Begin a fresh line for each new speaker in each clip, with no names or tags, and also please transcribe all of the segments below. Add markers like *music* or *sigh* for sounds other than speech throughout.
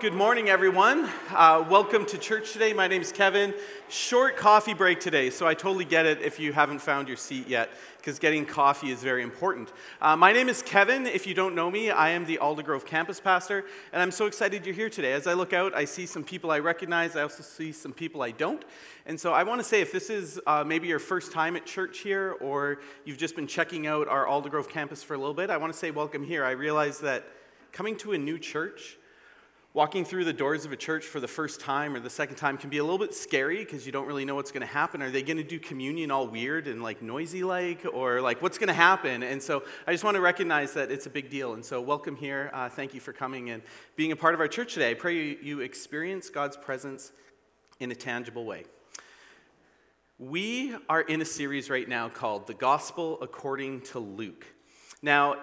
good morning, everyone. Uh, welcome to church today. My name is Kevin. Short coffee break today, so I totally get it if you haven't found your seat yet, because getting coffee is very important. Uh, my name is Kevin. If you don't know me, I am the Aldergrove campus pastor, and I'm so excited you're here today. As I look out, I see some people I recognize, I also see some people I don't. And so I want to say if this is uh, maybe your first time at church here, or you've just been checking out our Aldergrove campus for a little bit, I want to say welcome here. I realize that coming to a new church, Walking through the doors of a church for the first time or the second time can be a little bit scary because you don't really know what's going to happen. Are they going to do communion all weird and like noisy like, or like what's going to happen? And so I just want to recognize that it's a big deal. And so welcome here. Uh, thank you for coming and being a part of our church today. I pray you, you experience God's presence in a tangible way. We are in a series right now called The Gospel According to Luke. Now,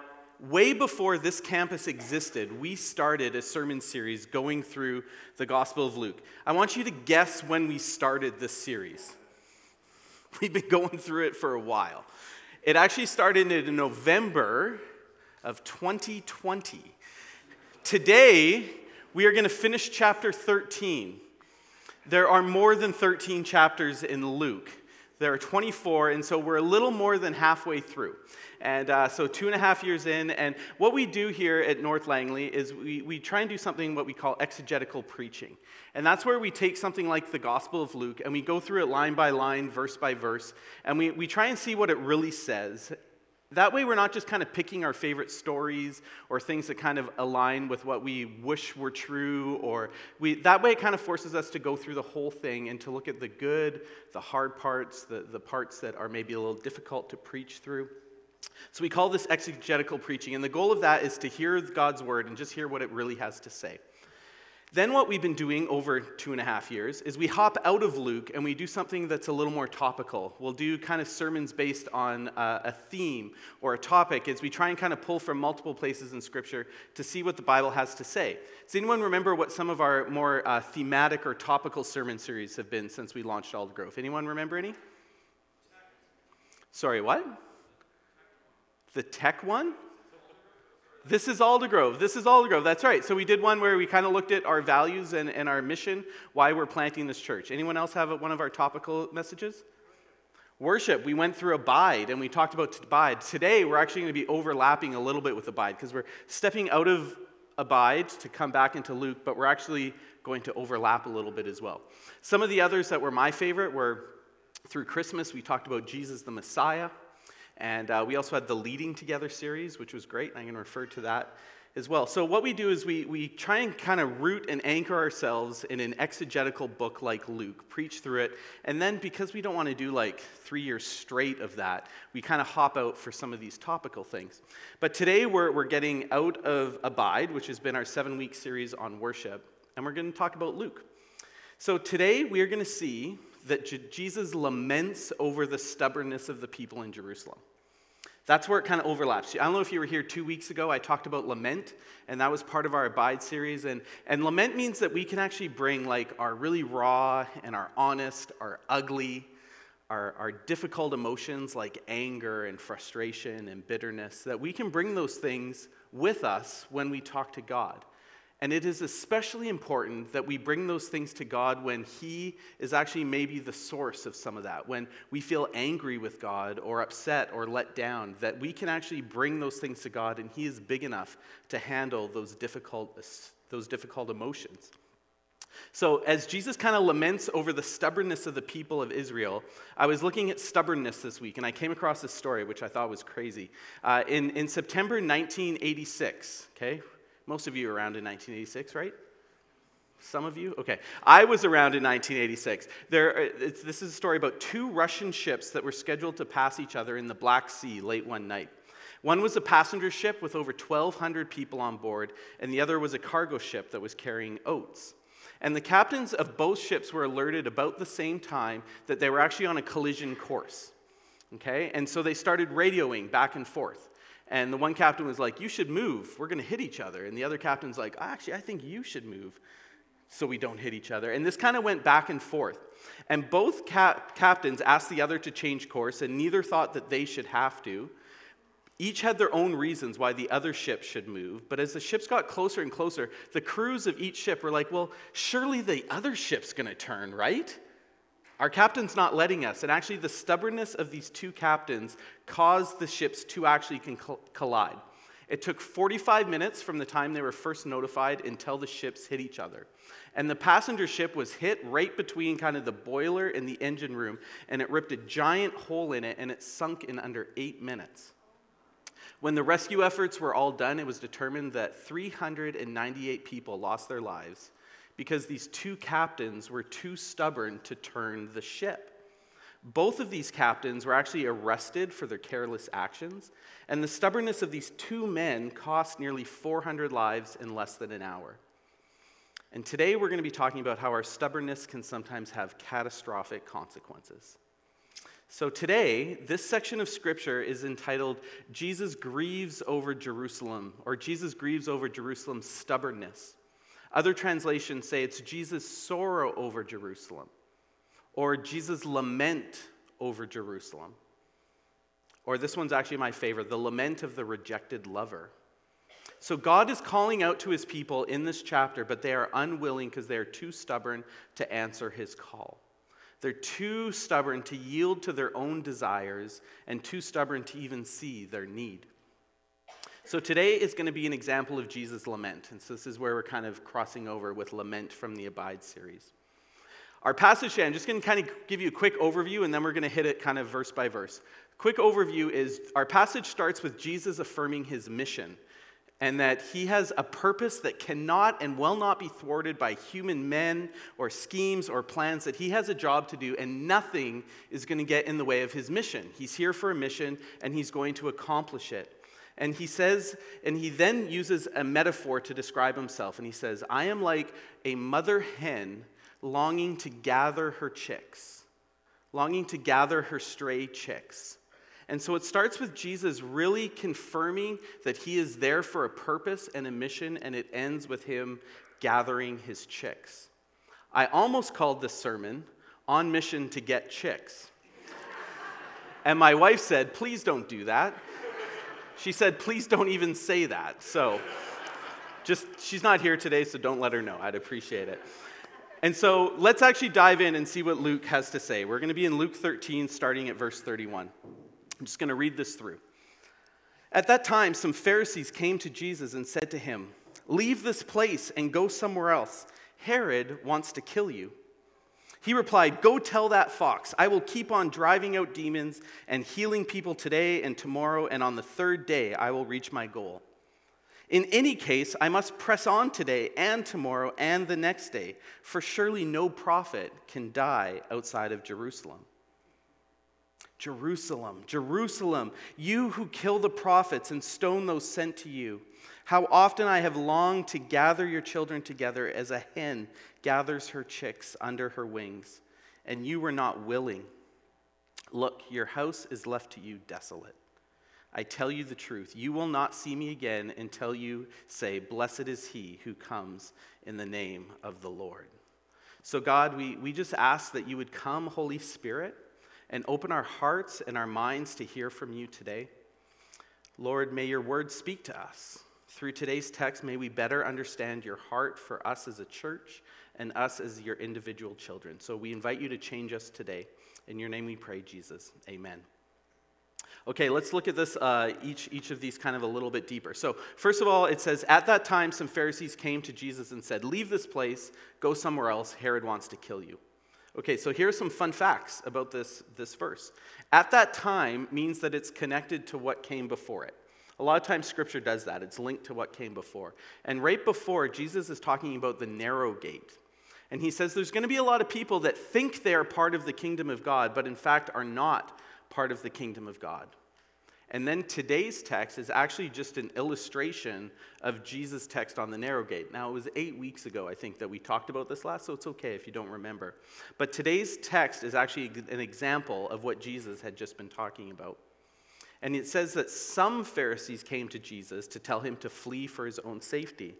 way before this campus existed, we started a sermon series going through the Gospel of Luke. I want you to guess when we started this series. *laughs* We've been going through it for a while. It actually started in November of 2020. Today, we are going to finish chapter 13. There are more than 13 chapters in Luke. There are 24, and so we're a little more than halfway through. And uh, so, two and a half years in, and what we do here at North Langley is we, we try and do something what we call exegetical preaching. And that's where we take something like the Gospel of Luke and we go through it line by line, verse by verse, and we, we try and see what it really says. That way, we're not just kind of picking our favorite stories or things that kind of align with what we wish were true, or we, that way it kind of forces us to go through the whole thing and to look at the good, the hard parts, the, the parts that are maybe a little difficult to preach through. So we call this exegetical preaching, and the goal of that is to hear God's word and just hear what it really has to say. Then, what we've been doing over two and a half years is we hop out of Luke and we do something that's a little more topical. We'll do kind of sermons based on uh, a theme or a topic as we try and kind of pull from multiple places in Scripture to see what the Bible has to say. Does anyone remember what some of our more uh, thematic or topical sermon series have been since we launched Aldergrove? Anyone remember any? Sorry, what? The tech one? This is Aldergrove. This is Aldergrove. That's right. So we did one where we kind of looked at our values and, and our mission, why we're planting this church. Anyone else have one of our topical messages? Worship. We went through Abide and we talked about Abide. Today we're actually going to be overlapping a little bit with Abide because we're stepping out of Abide to come back into Luke, but we're actually going to overlap a little bit as well. Some of the others that were my favorite were through Christmas, we talked about Jesus the Messiah. And uh, we also had the Leading Together series, which was great. I'm going to refer to that as well. So, what we do is we, we try and kind of root and anchor ourselves in an exegetical book like Luke, preach through it, and then because we don't want to do like three years straight of that, we kind of hop out for some of these topical things. But today we're, we're getting out of Abide, which has been our seven week series on worship, and we're going to talk about Luke. So, today we are going to see that Jesus laments over the stubbornness of the people in Jerusalem. That's where it kind of overlaps. I don't know if you were here two weeks ago, I talked about lament, and that was part of our Abide series. And, and lament means that we can actually bring like our really raw and our honest, our ugly, our, our difficult emotions like anger and frustration and bitterness, that we can bring those things with us when we talk to God. And it is especially important that we bring those things to God when He is actually maybe the source of some of that. When we feel angry with God or upset or let down, that we can actually bring those things to God and He is big enough to handle those difficult, those difficult emotions. So, as Jesus kind of laments over the stubbornness of the people of Israel, I was looking at stubbornness this week and I came across this story, which I thought was crazy. Uh, in, in September 1986, okay, most of you were around in 1986, right? Some of you? Okay. I was around in 1986. There, uh, this is a story about two Russian ships that were scheduled to pass each other in the Black Sea late one night. One was a passenger ship with over 1,200 people on board, and the other was a cargo ship that was carrying oats. And the captains of both ships were alerted about the same time that they were actually on a collision course. Okay? And so they started radioing back and forth. And the one captain was like, You should move. We're going to hit each other. And the other captain's like, oh, Actually, I think you should move so we don't hit each other. And this kind of went back and forth. And both cap- captains asked the other to change course, and neither thought that they should have to. Each had their own reasons why the other ship should move, but as the ships got closer and closer, the crews of each ship were like, well, surely the other ship's gonna turn, right? Our captain's not letting us. And actually, the stubbornness of these two captains caused the ships to actually collide. It took 45 minutes from the time they were first notified until the ships hit each other. And the passenger ship was hit right between kind of the boiler and the engine room, and it ripped a giant hole in it, and it sunk in under eight minutes. When the rescue efforts were all done, it was determined that 398 people lost their lives because these two captains were too stubborn to turn the ship. Both of these captains were actually arrested for their careless actions, and the stubbornness of these two men cost nearly 400 lives in less than an hour. And today we're going to be talking about how our stubbornness can sometimes have catastrophic consequences. So, today, this section of scripture is entitled Jesus Grieves Over Jerusalem, or Jesus Grieves Over Jerusalem's Stubbornness. Other translations say it's Jesus' sorrow over Jerusalem, or Jesus' lament over Jerusalem. Or this one's actually my favorite the lament of the rejected lover. So God is calling out to his people in this chapter, but they are unwilling because they are too stubborn to answer his call. They're too stubborn to yield to their own desires and too stubborn to even see their need. So today is going to be an example of Jesus' lament. And so this is where we're kind of crossing over with lament from the Abide series. Our passage today, I'm just going to kind of give you a quick overview and then we're going to hit it kind of verse by verse. Quick overview is our passage starts with Jesus affirming his mission and that he has a purpose that cannot and will not be thwarted by human men or schemes or plans, that he has a job to do and nothing is going to get in the way of his mission. He's here for a mission and he's going to accomplish it. And he says, and he then uses a metaphor to describe himself. And he says, I am like a mother hen longing to gather her chicks, longing to gather her stray chicks. And so it starts with Jesus really confirming that he is there for a purpose and a mission, and it ends with him gathering his chicks. I almost called this sermon On Mission to Get Chicks. and my wife said, Please don't do that. She said, Please don't even say that. So just, she's not here today, so don't let her know. I'd appreciate it. And so let's actually dive in and see what Luke has to say. We're going to be in Luke 13, starting at verse 31. I'm just going to read this through. At that time, some Pharisees came to Jesus and said to him, Leave this place and go somewhere else. Herod wants to kill you. He replied, Go tell that fox, I will keep on driving out demons and healing people today and tomorrow, and on the third day I will reach my goal. In any case, I must press on today and tomorrow and the next day, for surely no prophet can die outside of Jerusalem. Jerusalem, Jerusalem, you who kill the prophets and stone those sent to you. How often I have longed to gather your children together as a hen gathers her chicks under her wings, and you were not willing. Look, your house is left to you desolate. I tell you the truth, you will not see me again until you say, Blessed is he who comes in the name of the Lord. So, God, we, we just ask that you would come, Holy Spirit and open our hearts and our minds to hear from you today. Lord, may your word speak to us. Through today's text, may we better understand your heart for us as a church and us as your individual children. So we invite you to change us today. In your name we pray, Jesus. Amen. Okay, let's look at this, uh, each, each of these kind of a little bit deeper. So, first of all, it says, At that time, some Pharisees came to Jesus and said, Leave this place, go somewhere else. Herod wants to kill you. Okay, so here are some fun facts about this, this verse. At that time means that it's connected to what came before it. A lot of times scripture does that, it's linked to what came before. And right before, Jesus is talking about the narrow gate. And he says there's going to be a lot of people that think they're part of the kingdom of God, but in fact are not part of the kingdom of God. And then today's text is actually just an illustration of Jesus' text on the narrow gate. Now, it was eight weeks ago, I think, that we talked about this last, so it's okay if you don't remember. But today's text is actually an example of what Jesus had just been talking about. And it says that some Pharisees came to Jesus to tell him to flee for his own safety.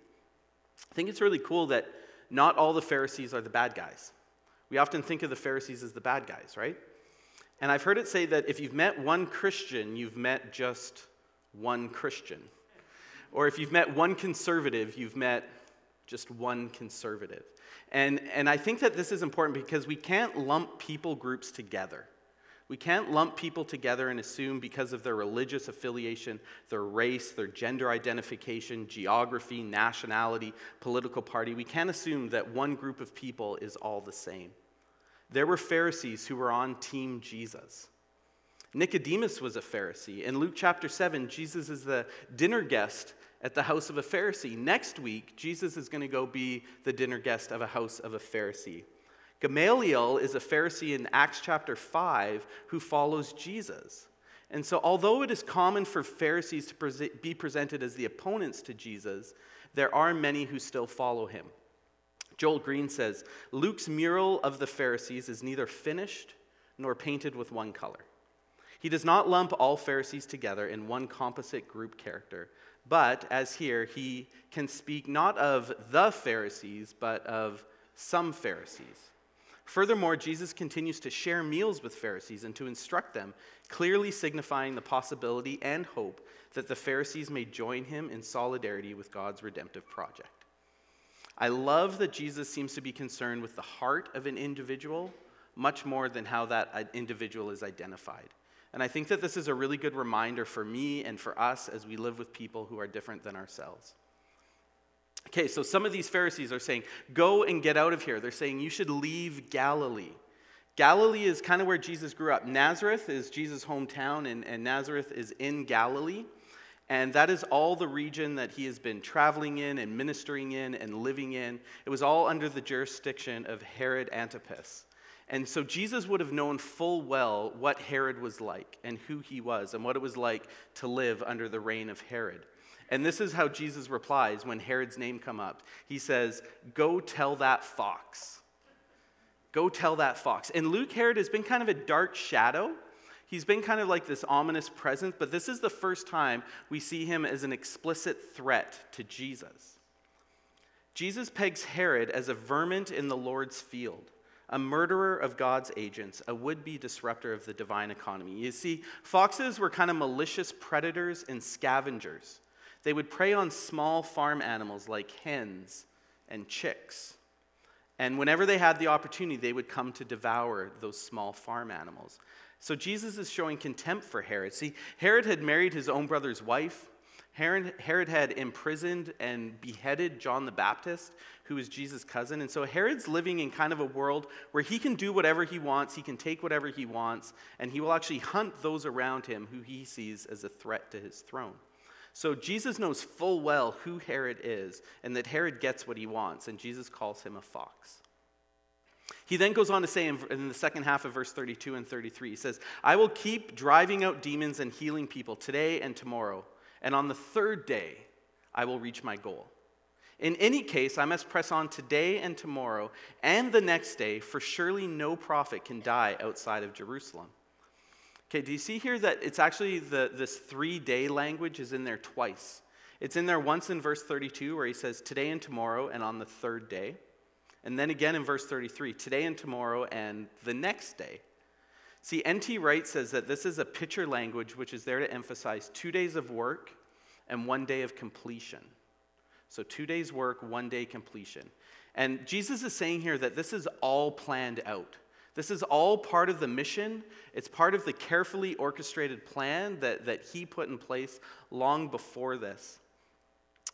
I think it's really cool that not all the Pharisees are the bad guys. We often think of the Pharisees as the bad guys, right? And I've heard it say that if you've met one Christian, you've met just one Christian. Or if you've met one conservative, you've met just one conservative. And, and I think that this is important because we can't lump people groups together. We can't lump people together and assume because of their religious affiliation, their race, their gender identification, geography, nationality, political party, we can't assume that one group of people is all the same. There were Pharisees who were on Team Jesus. Nicodemus was a Pharisee. In Luke chapter 7, Jesus is the dinner guest at the house of a Pharisee. Next week, Jesus is going to go be the dinner guest of a house of a Pharisee. Gamaliel is a Pharisee in Acts chapter 5 who follows Jesus. And so, although it is common for Pharisees to be presented as the opponents to Jesus, there are many who still follow him. Joel Green says Luke's mural of the Pharisees is neither finished nor painted with one color. He does not lump all Pharisees together in one composite group character, but as here, he can speak not of the Pharisees, but of some Pharisees. Furthermore, Jesus continues to share meals with Pharisees and to instruct them, clearly signifying the possibility and hope that the Pharisees may join him in solidarity with God's redemptive project. I love that Jesus seems to be concerned with the heart of an individual much more than how that individual is identified. And I think that this is a really good reminder for me and for us as we live with people who are different than ourselves. Okay, so some of these Pharisees are saying, go and get out of here. They're saying you should leave Galilee. Galilee is kind of where Jesus grew up. Nazareth is Jesus' hometown, and, and Nazareth is in Galilee. And that is all the region that he has been traveling in and ministering in and living in. It was all under the jurisdiction of Herod Antipas. And so Jesus would have known full well what Herod was like and who he was and what it was like to live under the reign of Herod. And this is how Jesus replies when Herod's name come up. He says, "Go tell that fox." Go tell that fox. And Luke Herod has been kind of a dark shadow. He's been kind of like this ominous presence, but this is the first time we see him as an explicit threat to Jesus. Jesus pegs Herod as a vermin in the Lord's field, a murderer of God's agents, a would be disruptor of the divine economy. You see, foxes were kind of malicious predators and scavengers. They would prey on small farm animals like hens and chicks. And whenever they had the opportunity, they would come to devour those small farm animals. So Jesus is showing contempt for Herod. See, Herod had married his own brother's wife. Herod, Herod had imprisoned and beheaded John the Baptist, who was Jesus' cousin. And so Herod's living in kind of a world where he can do whatever he wants, he can take whatever he wants, and he will actually hunt those around him who he sees as a threat to his throne. So Jesus knows full well who Herod is and that Herod gets what he wants, and Jesus calls him a fox. He then goes on to say in, in, the second half of verse 32 and 33, he says, I will keep driving out demons and healing people today and tomorrow, and on the third day I will reach my goal. In any case, I must press on today and tomorrow and the next day, for surely no prophet can die outside of Jerusalem. Okay, do you see here that it's actually the, this three day language is in there twice? It's in there once in verse 32 where he says, today and tomorrow and on the third day. And then again in verse 33, today and tomorrow and the next day. See, N.T. Wright says that this is a picture language which is there to emphasize two days of work and one day of completion. So, two days' work, one day completion. And Jesus is saying here that this is all planned out. This is all part of the mission. It's part of the carefully orchestrated plan that, that he put in place long before this.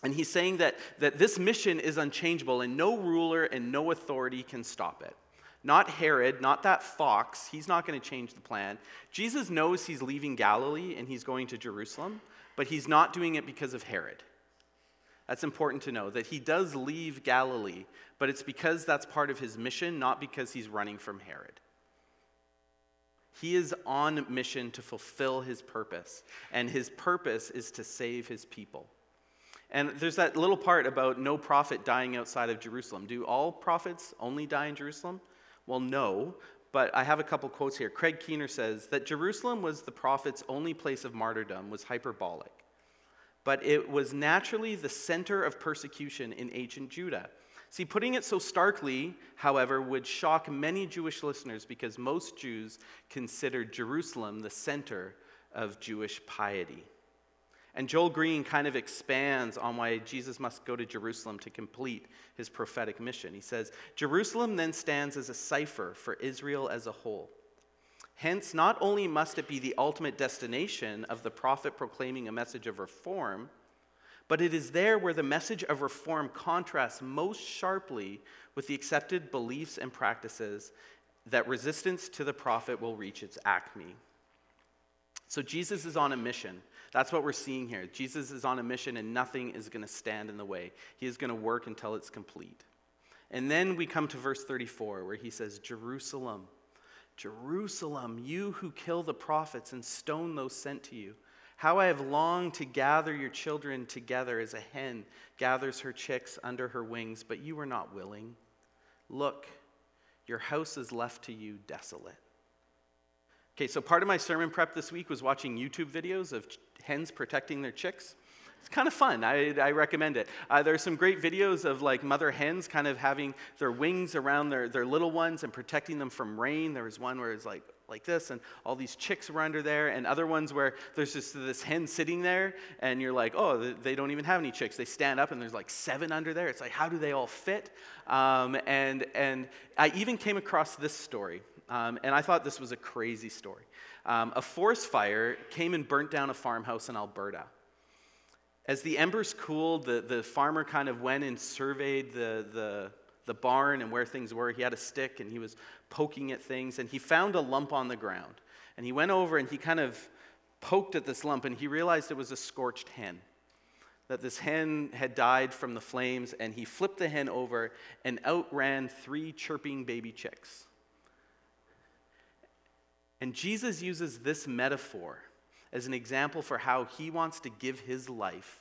And he's saying that, that this mission is unchangeable and no ruler and no authority can stop it. Not Herod, not that fox. He's not going to change the plan. Jesus knows he's leaving Galilee and he's going to Jerusalem, but he's not doing it because of Herod. That's important to know that he does leave Galilee, but it's because that's part of his mission, not because he's running from Herod. He is on mission to fulfill his purpose, and his purpose is to save his people. And there's that little part about no prophet dying outside of Jerusalem. Do all prophets only die in Jerusalem? Well, no, but I have a couple quotes here. Craig Keener says that Jerusalem was the prophet's only place of martyrdom was hyperbolic but it was naturally the center of persecution in ancient Judah. See, putting it so starkly, however, would shock many Jewish listeners because most Jews considered Jerusalem the center of Jewish piety. And Joel Green kind of expands on why Jesus must go to Jerusalem to complete his prophetic mission. He says, Jerusalem then stands as a cipher for Israel as a whole. Hence, not only must it be the ultimate destination of the prophet proclaiming a message of reform, but it is there where the message of reform contrasts most sharply with the accepted beliefs and practices that resistance to the prophet will reach its acme. So, Jesus is on a mission. That's what we're seeing here. Jesus is on a mission, and nothing is going to stand in the way. He is going to work until it's complete. And then we come to verse 34, where he says, Jerusalem Jerusalem, you who kill the prophets and stone those sent to you. How I have longed to gather your children together as a hen gathers her chicks under her wings, but you were not willing. Look, your house is left to you desolate. Okay, so part of my sermon prep this week was watching YouTube videos of hens protecting their chicks. It's kind of fun. I, I recommend it. Uh, there's some great videos of like mother hens kind of having their wings around their, their little ones and protecting them from rain. There was one where it's like like this, and all these chicks were under there, and other ones where there's just this hen sitting there, and you're like, oh, they don't even have any chicks. They stand up, and there's like seven under there. It's like, how do they all fit? Um, and and I even came across this story, um, and I thought this was a crazy story. Um, a forest fire came and burnt down a farmhouse in Alberta. As the embers cooled, the, the farmer kind of went and surveyed the, the, the barn and where things were. He had a stick and he was poking at things, and he found a lump on the ground. And he went over and he kind of poked at this lump, and he realized it was a scorched hen. That this hen had died from the flames, and he flipped the hen over and out ran three chirping baby chicks. And Jesus uses this metaphor as an example for how he wants to give his life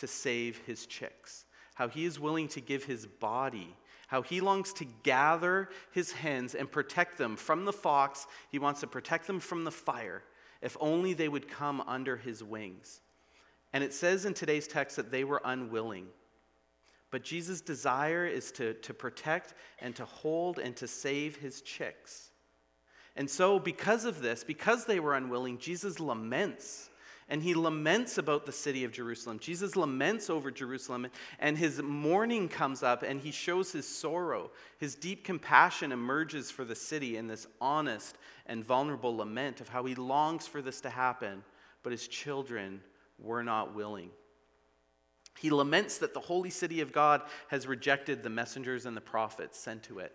to save his chicks, how he is willing to give his body, how he longs to gather his hens and protect them from the fox. He wants to protect them from the fire, if only they would come under his wings. And it says in today's text that they were unwilling. But Jesus' desire is to, to protect and to hold and to save his chicks. And so, because of this, because they were unwilling, Jesus laments. And he laments about the city of Jerusalem. Jesus laments over Jerusalem, and his mourning comes up, and he shows his sorrow. His deep compassion emerges for the city in this honest and vulnerable lament of how he longs for this to happen, but his children were not willing. He laments that the holy city of God has rejected the messengers and the prophets sent to it.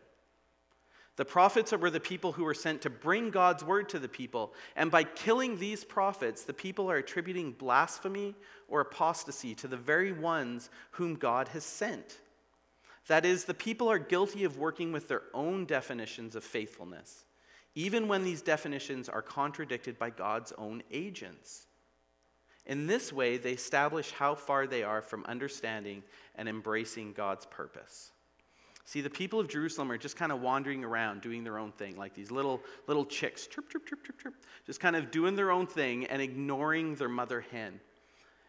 The prophets were the people who were sent to bring God's word to the people. And by killing these prophets, the people are attributing blasphemy or apostasy to the very ones whom God has sent. That is, the people are guilty of working with their own definitions of faithfulness, even when these definitions are contradicted by God's own agents. In this way, they establish how far they are from understanding and embracing God's purpose. See, the people of Jerusalem are just kind of wandering around doing their own thing, like these little little chicks, chirp, chirp, chirp, chirp, chirp, just kind of doing their own thing and ignoring their mother hen.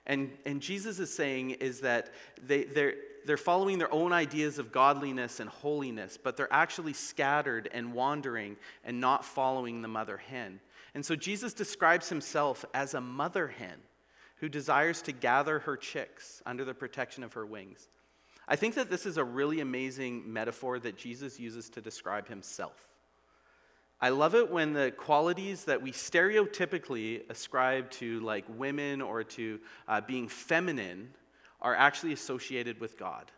And, and Jesus is saying is that they, they're, they're following their own ideas of godliness and holiness, but they're actually scattered and wandering and not following the mother hen. And so Jesus describes himself as a mother hen who desires to gather her chicks under the protection of her wings. I think that this is a really amazing metaphor that Jesus uses to describe himself. I love it when the qualities that we stereotypically ascribe to like women or to uh, being feminine are actually associated with God.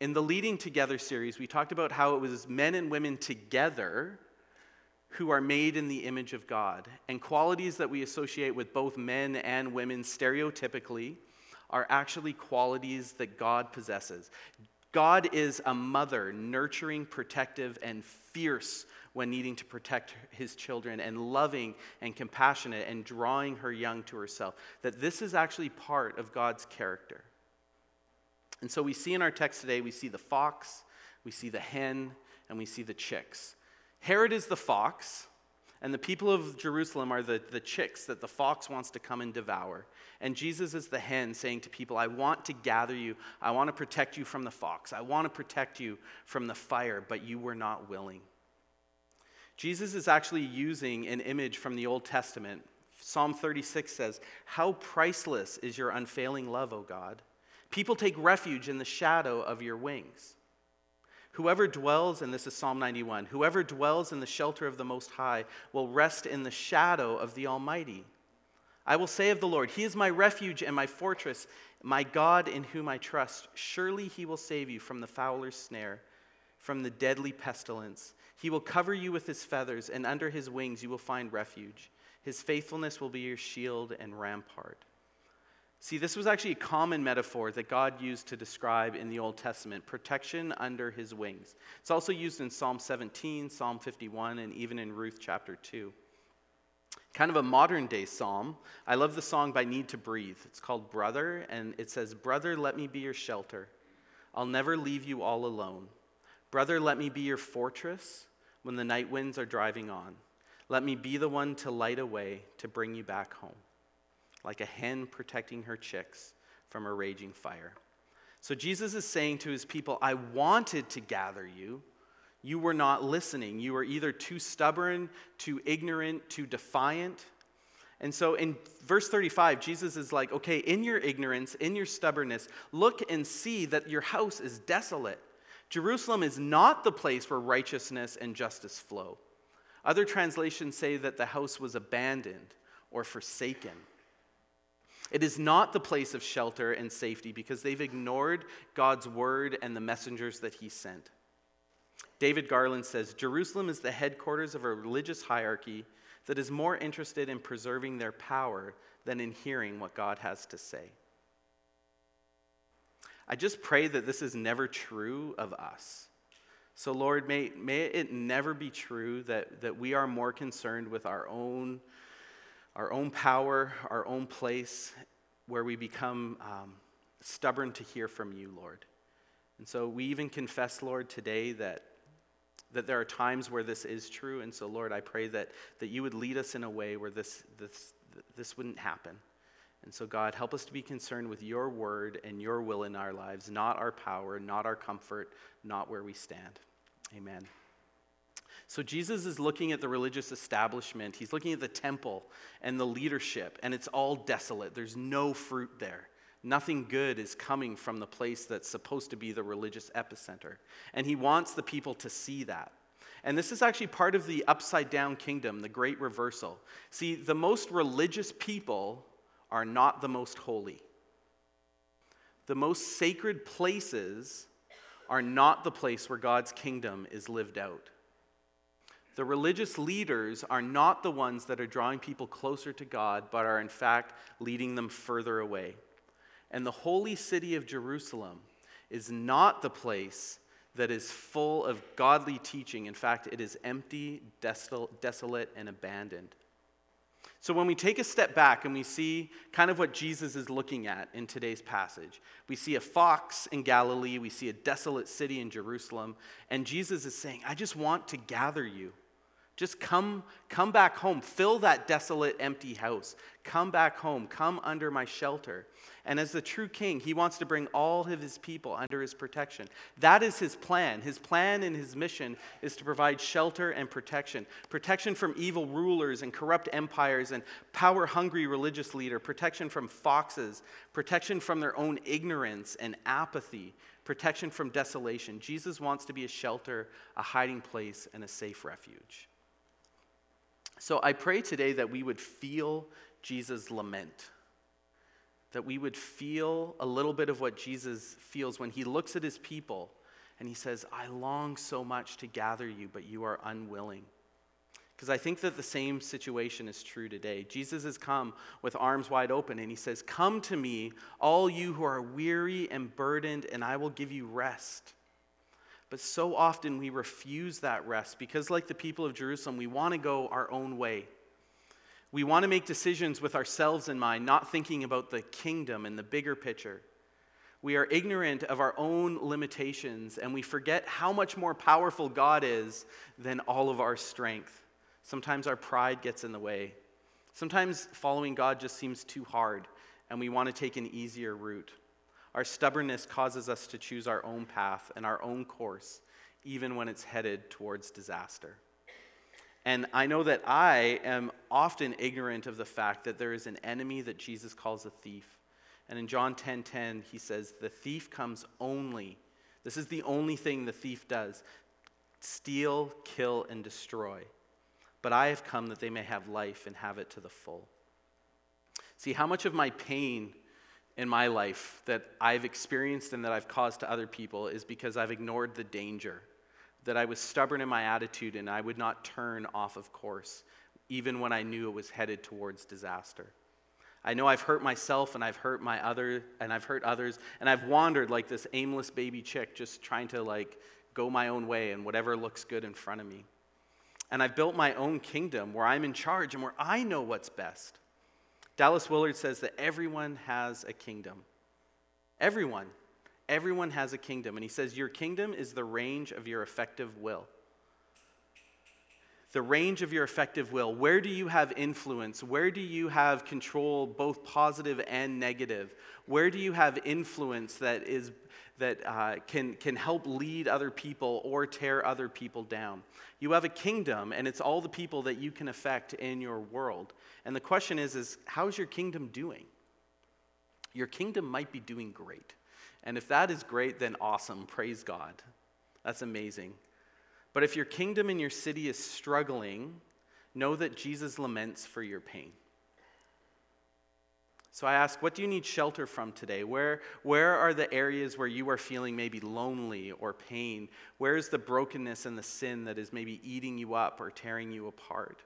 In the Leading Together series, we talked about how it was men and women together who are made in the image of God. And qualities that we associate with both men and women stereotypically are actually qualities that God possesses. God is a mother, nurturing, protective, and fierce when needing to protect his children, and loving and compassionate and drawing her young to herself. That this is actually part of God's character. And so we see in our text today, we see the fox, we see the hen, and we see the chicks. Herod is the fox, and the people of Jerusalem are the, the chicks that the fox wants to come and devour. And Jesus is the hen saying to people, I want to gather you. I want to protect you from the fox. I want to protect you from the fire, but you were not willing. Jesus is actually using an image from the Old Testament Psalm 36 says, How priceless is your unfailing love, O God! People take refuge in the shadow of your wings. Whoever dwells, and this is Psalm 91, whoever dwells in the shelter of the Most High will rest in the shadow of the Almighty. I will say of the Lord, He is my refuge and my fortress, my God in whom I trust. Surely He will save you from the fowler's snare, from the deadly pestilence. He will cover you with His feathers, and under His wings you will find refuge. His faithfulness will be your shield and rampart. See, this was actually a common metaphor that God used to describe in the Old Testament protection under his wings. It's also used in Psalm 17, Psalm 51, and even in Ruth chapter 2. Kind of a modern day psalm. I love the song by Need to Breathe. It's called Brother, and it says, Brother, let me be your shelter. I'll never leave you all alone. Brother, let me be your fortress when the night winds are driving on. Let me be the one to light a way to bring you back home, like a hen protecting her chicks from a raging fire. So Jesus is saying to his people, I wanted to gather you. You were not listening. You were either too stubborn, too ignorant, too defiant. And so in verse 35, Jesus is like, okay, in your ignorance, in your stubbornness, look and see that your house is desolate. Jerusalem is not the place where righteousness and justice flow. Other translations say that the house was abandoned or forsaken. It is not the place of shelter and safety because they've ignored God's word and the messengers that he sent. David Garland says Jerusalem is the headquarters of a religious hierarchy that is more interested in preserving their power than in hearing what God has to say. I just pray that this is never true of us. So, Lord, may, may it never be true that, that we are more concerned with our own, our own power, our own place, where we become um, stubborn to hear from you, Lord. And so we even confess, Lord, today that, that there are times where this is true. And so, Lord, I pray that, that you would lead us in a way where this, this, this wouldn't happen. And so, God, help us to be concerned with your word and your will in our lives, not our power, not our comfort, not where we stand. Amen. So, Jesus is looking at the religious establishment. He's looking at the temple and the leadership, and it's all desolate. There's no fruit there. Nothing good is coming from the place that's supposed to be the religious epicenter. And he wants the people to see that. And this is actually part of the upside down kingdom, the great reversal. See, the most religious people are not the most holy. The most sacred places are not the place where God's kingdom is lived out. The religious leaders are not the ones that are drawing people closer to God, but are in fact leading them further away. And the holy city of Jerusalem is not the place that is full of godly teaching. In fact, it is empty, desolate, and abandoned. So, when we take a step back and we see kind of what Jesus is looking at in today's passage, we see a fox in Galilee, we see a desolate city in Jerusalem, and Jesus is saying, I just want to gather you. Just come, come back home. Fill that desolate, empty house. Come back home. Come under my shelter. And as the true king, he wants to bring all of his people under his protection. That is his plan. His plan and his mission is to provide shelter and protection protection from evil rulers and corrupt empires and power hungry religious leader, protection from foxes, protection from their own ignorance and apathy, protection from desolation. Jesus wants to be a shelter, a hiding place, and a safe refuge. So I pray today that we would feel Jesus' lament that we would feel a little bit of what Jesus feels when he looks at his people and he says, I long so much to gather you, but you are unwilling. Because I think that the same situation is true today. Jesus has come with arms wide open and he says, Come to me, all you who are weary and burdened, and I will give you rest. But so often we refuse that rest because, like the people of Jerusalem, we want to go our own way. We want to make decisions with ourselves in mind, not thinking about the kingdom and the bigger picture. We are ignorant of our own limitations and we forget how much more powerful God is than all of our strength. Sometimes our pride gets in the way. Sometimes following God just seems too hard and we want to take an easier route. Our stubbornness causes us to choose our own path and our own course, even when it's headed towards disaster. And I know that I am often ignorant of the fact that there is an enemy that Jesus calls a thief. And in John 10:10, 10, 10, he says, "The thief comes only. This is the only thing the thief does: steal, kill, and destroy. But I have come that they may have life and have it to the full." See, how much of my pain in my life that I've experienced and that I've caused to other people is because I've ignored the danger, that I was stubborn in my attitude and I would not turn off of course, even when I knew it was headed towards disaster. I know I've hurt myself and I've hurt my other and I've hurt others and I've wandered like this aimless baby chick just trying to like go my own way and whatever looks good in front of me. And I've built my own kingdom where I'm in charge and where I know what's best. Dallas Willard says that everyone has a kingdom. Everyone. Everyone has a kingdom. And he says, Your kingdom is the range of your effective will the range of your effective will. Where do you have influence? Where do you have control, both positive and negative? Where do you have influence that, is, that uh, can, can help lead other people or tear other people down? You have a kingdom, and it's all the people that you can affect in your world. And the question is, is how's your kingdom doing? Your kingdom might be doing great. And if that is great, then awesome. Praise God. That's amazing. But if your kingdom and your city is struggling, know that Jesus laments for your pain. So I ask, what do you need shelter from today? Where, where are the areas where you are feeling maybe lonely or pain? Where is the brokenness and the sin that is maybe eating you up or tearing you apart?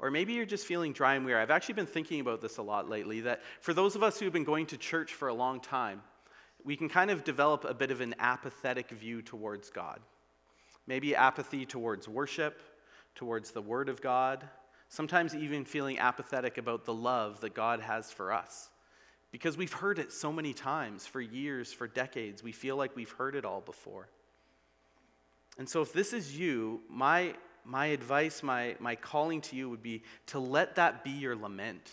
Or maybe you're just feeling dry and weary. I've actually been thinking about this a lot lately that for those of us who've been going to church for a long time, we can kind of develop a bit of an apathetic view towards God. Maybe apathy towards worship, towards the Word of God, sometimes even feeling apathetic about the love that God has for us. Because we've heard it so many times for years, for decades, we feel like we've heard it all before. And so, if this is you, my, my advice, my, my calling to you would be to let that be your lament.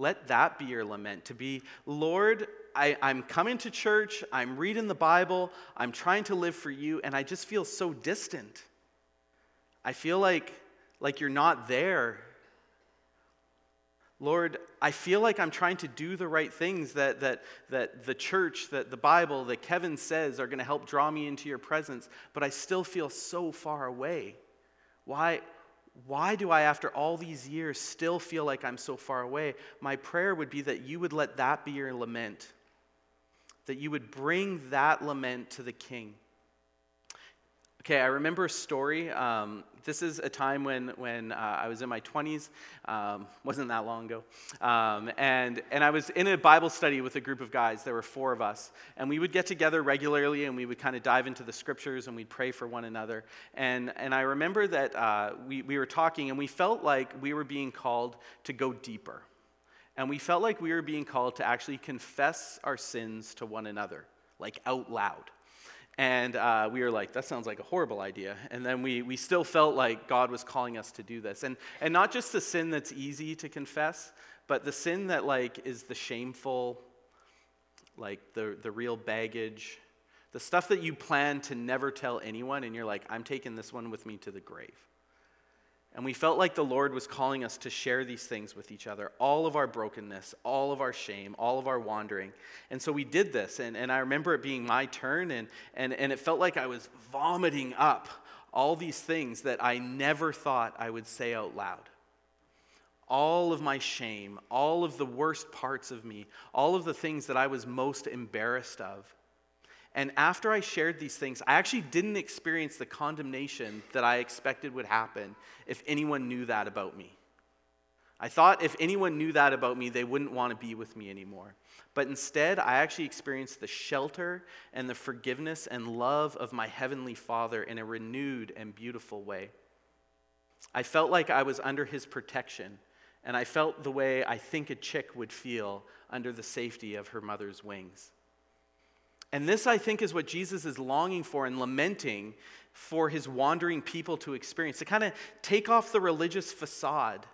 Let that be your lament. To be, Lord, I, I'm coming to church, I'm reading the Bible, I'm trying to live for you, and I just feel so distant. I feel like, like you're not there. Lord, I feel like I'm trying to do the right things that, that, that the church, that the Bible, that Kevin says are going to help draw me into your presence, but I still feel so far away. Why, why do I, after all these years, still feel like I'm so far away? My prayer would be that you would let that be your lament that you would bring that lament to the king. Okay, I remember a story. Um, this is a time when, when uh, I was in my 20s, um, wasn't that long ago. Um, and, and I was in a Bible study with a group of guys. There were four of us. And we would get together regularly and we would kind of dive into the scriptures and we'd pray for one another. And, and I remember that uh, we, we were talking and we felt like we were being called to go deeper. And we felt like we were being called to actually confess our sins to one another, like out loud. And uh, we were like, that sounds like a horrible idea. And then we, we still felt like God was calling us to do this. And, and not just the sin that's easy to confess, but the sin that like is the shameful, like the, the real baggage, the stuff that you plan to never tell anyone, and you're like, I'm taking this one with me to the grave. And we felt like the Lord was calling us to share these things with each other all of our brokenness, all of our shame, all of our wandering. And so we did this. And, and I remember it being my turn, and, and, and it felt like I was vomiting up all these things that I never thought I would say out loud. All of my shame, all of the worst parts of me, all of the things that I was most embarrassed of. And after I shared these things, I actually didn't experience the condemnation that I expected would happen if anyone knew that about me. I thought if anyone knew that about me, they wouldn't want to be with me anymore. But instead, I actually experienced the shelter and the forgiveness and love of my Heavenly Father in a renewed and beautiful way. I felt like I was under His protection, and I felt the way I think a chick would feel under the safety of her mother's wings. And this, I think, is what Jesus is longing for and lamenting for his wandering people to experience to kind of take off the religious facade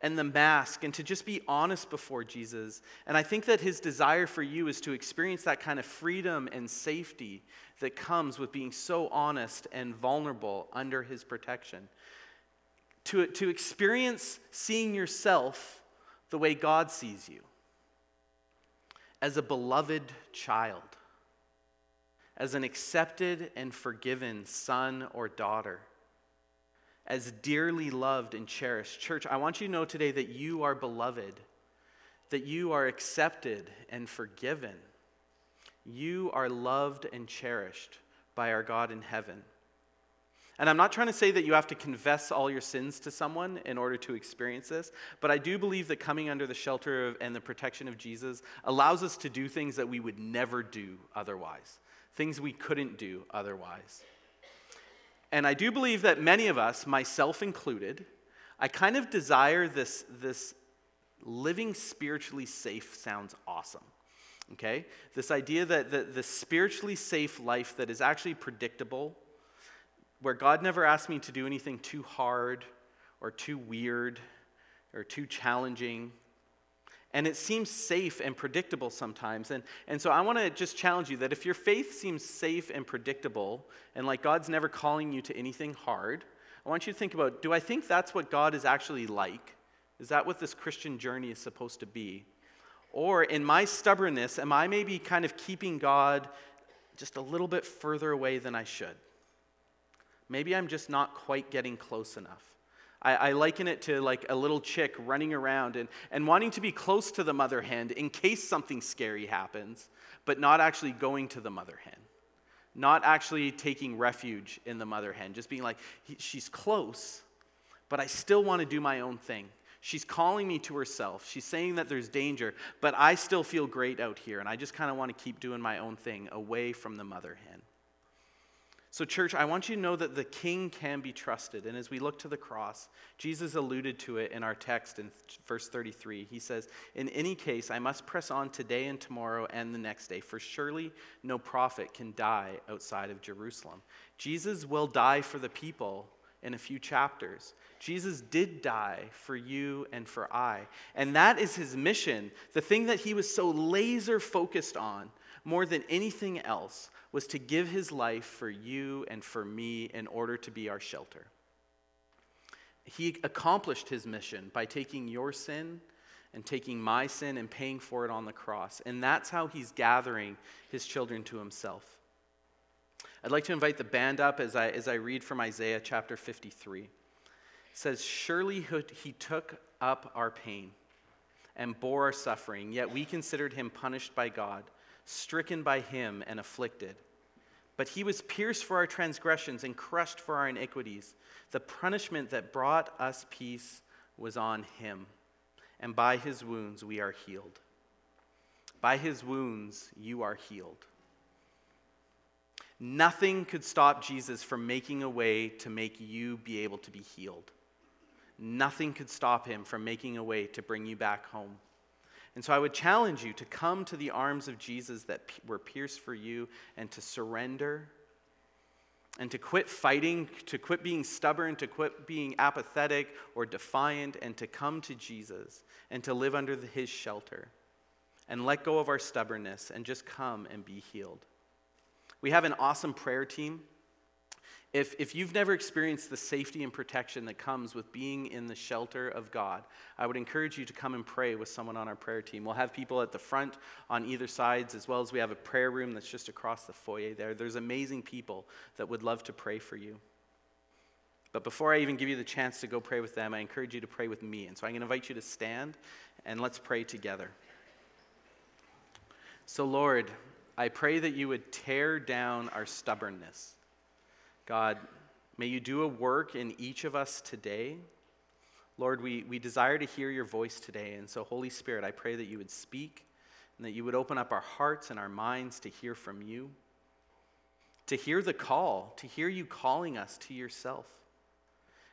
and the mask and to just be honest before Jesus. And I think that his desire for you is to experience that kind of freedom and safety that comes with being so honest and vulnerable under his protection. to, to experience seeing yourself the way God sees you as a beloved child, as an accepted and forgiven son or daughter, as dearly loved and cherished. Church, I want you to know today that you are beloved, that you are accepted and forgiven. You are loved and cherished by our God in heaven. And I'm not trying to say that you have to confess all your sins to someone in order to experience this, but I do believe that coming under the shelter of, and the protection of Jesus allows us to do things that we would never do otherwise, things we couldn't do otherwise. And I do believe that many of us, myself included, I kind of desire this, this living spiritually safe sounds awesome. Okay? This idea that the, the spiritually safe life that is actually predictable where God never asked me to do anything too hard or too weird or too challenging. And it seems safe and predictable sometimes. And, and so I want to just challenge you that if your faith seems safe and predictable, and like God's never calling you to anything hard, I want you to think about do I think that's what God is actually like? Is that what this Christian journey is supposed to be? Or in my stubbornness, am I maybe kind of keeping God just a little bit further away than I should? Maybe I'm just not quite getting close enough. I, I, liken it to like a little chick running around and, and wanting to be close to the mother hen in case something scary happens, but not actually going to the mother hen. Not actually taking refuge in the mother hen, just being like, she's close, but I still want to do my own thing. She's calling me to herself. She's saying that there's danger, but I still feel great out here, and I just kind of want to keep doing my own thing away from the mother hen. So, church, I want you to know that the king can be trusted. And as we look to the cross, Jesus alluded to it in our text in verse 33. He says, In any case, I must press on today and tomorrow and the next day, for surely no prophet can die outside of Jerusalem. Jesus will die for the people in a few chapters. Jesus did die for you and for I. And that is his mission, the thing that he was so laser focused on more than anything else was to give his life for you and for me in order to be our shelter. He accomplished his mission by taking your sin and taking my sin and paying for it on the cross. And that's how he's gathering his children to himself. I'd like to invite the band up as I, as I read from Isaiah chapter 53. It says, Surely he took up our pain and bore our suffering, yet we considered him punished by God stricken by him and afflicted. But he was pierced for our transgressions and crushed for our iniquities. The punishment that brought us peace was on him, and by his wounds we are healed. By his wounds you are healed. Nothing could stop Jesus from making a way to make you be able to be healed. Nothing could stop him from making a way to bring you back home. And so I would challenge you to come to the arms of Jesus that were pierced for you and to surrender and to quit fighting, to quit being stubborn, to quit being apathetic or defiant, and to come to Jesus and to live under his shelter and let go of our stubbornness and just come and be healed. We have an awesome prayer team if, if you've never experienced the safety and protection that comes with being in the shelter of God, I would encourage you to come and pray with someone on our prayer team. We'll have people at the front on either sides, as well as we have a prayer room that's just across the foyer there. There's amazing people that would love to pray for you. But before I even give you the chance to go pray with them, I encourage you to pray with me. And so I'm going to invite you to stand and let's pray together. So, Lord, I pray that you would tear down our stubbornness. God, may you do a work in each of us today. Lord, we, we desire to hear your voice today. And so, Holy Spirit, I pray that you would speak and that you would open up our hearts and our minds to hear from you, to hear the call, to hear you calling us to yourself.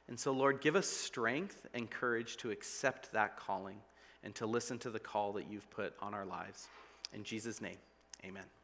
And so, Lord, give us strength and courage to accept that calling and to listen to the call that you've put on our lives. In Jesus' name, amen.